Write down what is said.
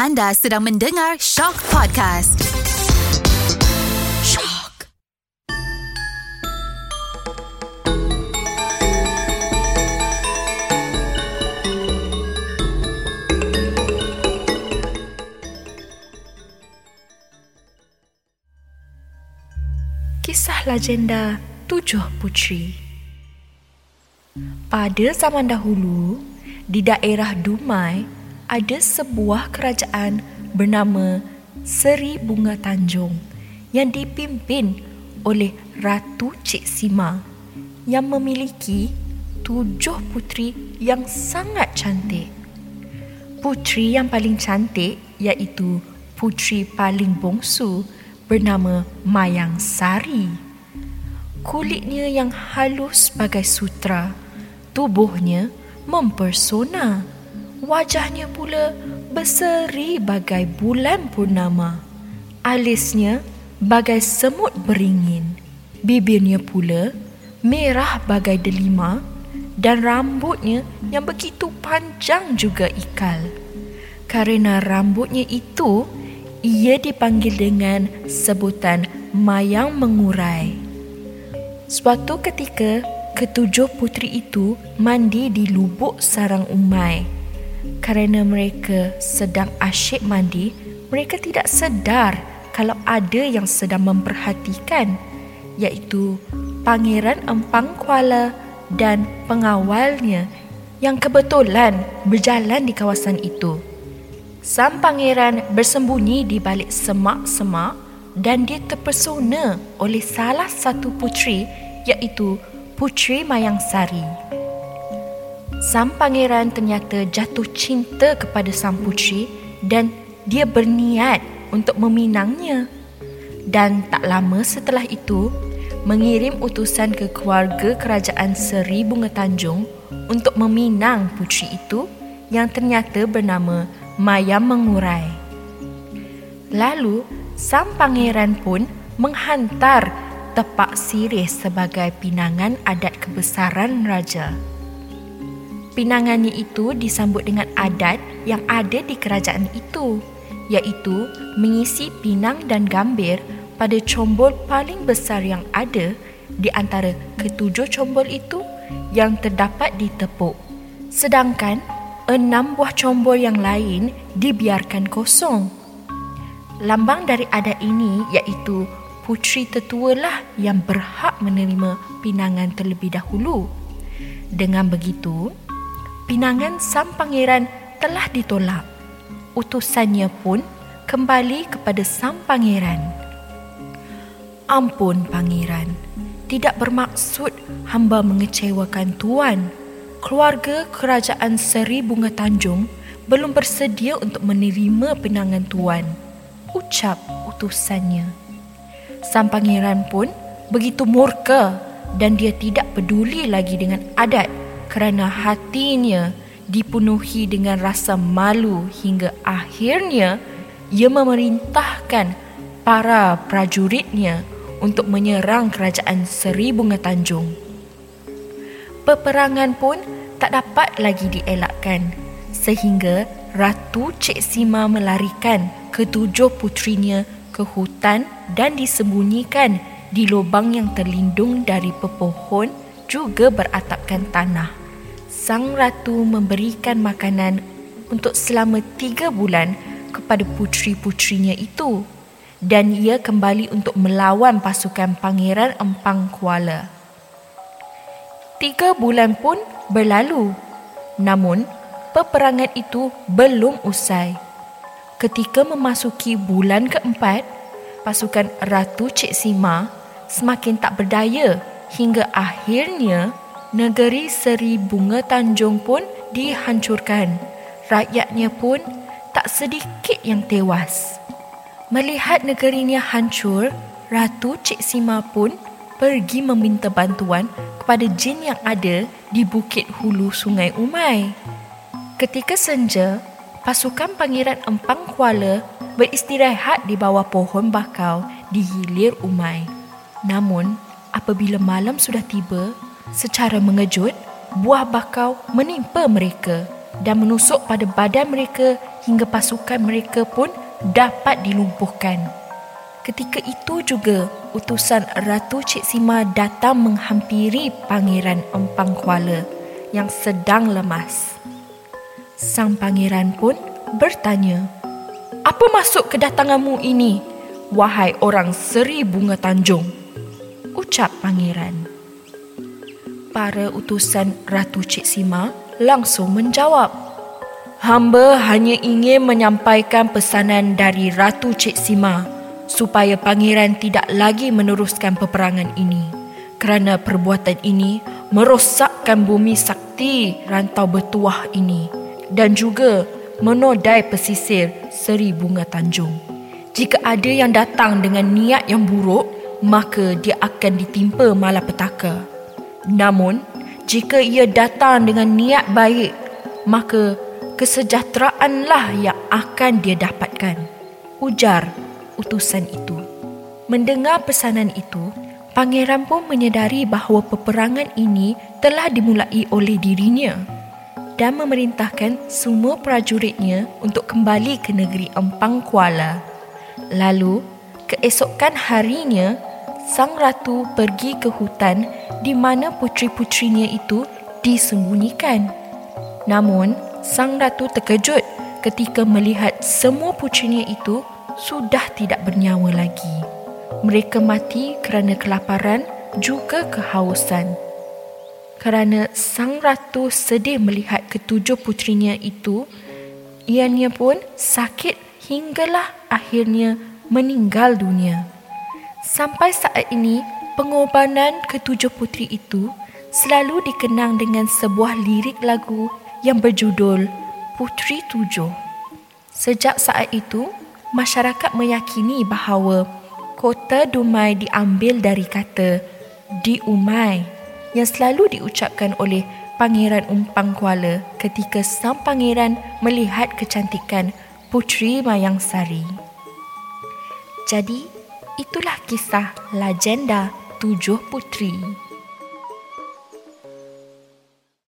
Anda sedang mendengar Shock Podcast. Shock. Kisah legenda Tujuh Putri Pada zaman dahulu, di daerah Dumai, ada sebuah kerajaan bernama Seri Bunga Tanjung yang dipimpin oleh Ratu Cik Sima yang memiliki tujuh putri yang sangat cantik. Putri yang paling cantik iaitu putri paling bongsu bernama Mayang Sari. Kulitnya yang halus bagai sutra, tubuhnya mempersona. Wajahnya pula berseri bagai bulan purnama. Alisnya bagai semut beringin. Bibirnya pula merah bagai delima dan rambutnya yang begitu panjang juga ikal. Karena rambutnya itu, ia dipanggil dengan sebutan mayang mengurai. Suatu ketika, ketujuh putri itu mandi di lubuk sarang umai. Kerana mereka sedang asyik mandi, mereka tidak sedar kalau ada yang sedang memperhatikan, iaitu Pangeran Empang Kuala dan pengawalnya yang kebetulan berjalan di kawasan itu. Sang pangeran bersembunyi di balik semak-semak dan dia terpesona oleh salah satu putri iaitu Putri Mayang Sari. Sang pangeran ternyata jatuh cinta kepada sang putri dan dia berniat untuk meminangnya. Dan tak lama setelah itu, mengirim utusan ke keluarga kerajaan Seri Bunga Tanjung untuk meminang putri itu yang ternyata bernama Maya Mengurai. Lalu, sang pangeran pun menghantar tepak sirih sebagai pinangan adat kebesaran raja. Pinangannya itu disambut dengan adat yang ada di kerajaan itu, iaitu mengisi pinang dan gambir pada combol paling besar yang ada di antara ketujuh combol itu yang terdapat di tepuk. Sedangkan enam buah combol yang lain dibiarkan kosong. Lambang dari adat ini iaitu putri tetualah yang berhak menerima pinangan terlebih dahulu. Dengan begitu, pinangan sang pangeran telah ditolak. Utusannya pun kembali kepada sang pangeran. Ampun pangeran, tidak bermaksud hamba mengecewakan tuan. Keluarga kerajaan Seri Bunga Tanjung belum bersedia untuk menerima pinangan tuan. Ucap utusannya. Sang pangeran pun begitu murka dan dia tidak peduli lagi dengan adat kerana hatinya dipenuhi dengan rasa malu hingga akhirnya ia memerintahkan para prajuritnya untuk menyerang kerajaan Seri Bunga Tanjung. Peperangan pun tak dapat lagi dielakkan sehingga Ratu Cik Sima melarikan ketujuh putrinya ke hutan dan disembunyikan di lubang yang terlindung dari pepohon juga beratapkan tanah sang ratu memberikan makanan untuk selama tiga bulan kepada putri-putrinya itu dan ia kembali untuk melawan pasukan Pangeran Empang Kuala. Tiga bulan pun berlalu, namun peperangan itu belum usai. Ketika memasuki bulan keempat, pasukan Ratu Cik Sima semakin tak berdaya hingga akhirnya negeri Seri Bunga Tanjung pun dihancurkan. Rakyatnya pun tak sedikit yang tewas. Melihat negerinya hancur, Ratu Cik Sima pun pergi meminta bantuan kepada jin yang ada di bukit hulu sungai Umai. Ketika senja, pasukan Pangeran Empang Kuala beristirahat di bawah pohon bakau di hilir Umai. Namun, apabila malam sudah tiba, Secara mengejut, buah bakau menimpa mereka dan menusuk pada badan mereka hingga pasukan mereka pun dapat dilumpuhkan. Ketika itu juga utusan Ratu Cik Sima datang menghampiri Pangeran Empang Kuala yang sedang lemas. Sang pangeran pun bertanya, "Apa maksud kedatanganmu ini, wahai orang Seri Bunga Tanjung?" ucap pangeran. Para utusan Ratu Cik Sima langsung menjawab, "Hamba hanya ingin menyampaikan pesanan dari Ratu Cik Sima supaya pangeran tidak lagi meneruskan peperangan ini kerana perbuatan ini merosakkan bumi sakti rantau bertuah ini dan juga menodai pesisir Seri Bunga Tanjung. Jika ada yang datang dengan niat yang buruk, maka dia akan ditimpa malapetaka. Namun, jika ia datang dengan niat baik, maka kesejahteraanlah yang akan dia dapatkan. Ujar utusan itu. Mendengar pesanan itu, pangeran pun menyedari bahawa peperangan ini telah dimulai oleh dirinya dan memerintahkan semua prajuritnya untuk kembali ke negeri Empang Kuala. Lalu, keesokan harinya, sang ratu pergi ke hutan di mana putri-putrinya itu disembunyikan. Namun, sang ratu terkejut ketika melihat semua putrinya itu sudah tidak bernyawa lagi. Mereka mati kerana kelaparan juga kehausan kerana sang ratu sedih melihat ketujuh putrinya itu, ianya pun sakit hinggalah akhirnya meninggal dunia. Sampai saat ini, pengorbanan ketujuh putri itu selalu dikenang dengan sebuah lirik lagu yang berjudul Putri Tujuh. Sejak saat itu, masyarakat meyakini bahawa kota Dumai diambil dari kata di Umai yang selalu diucapkan oleh Pangeran Umpang Kuala ketika sang pangeran melihat kecantikan Putri Mayang Sari. Jadi, itulah kisah legenda Tujuh Putri.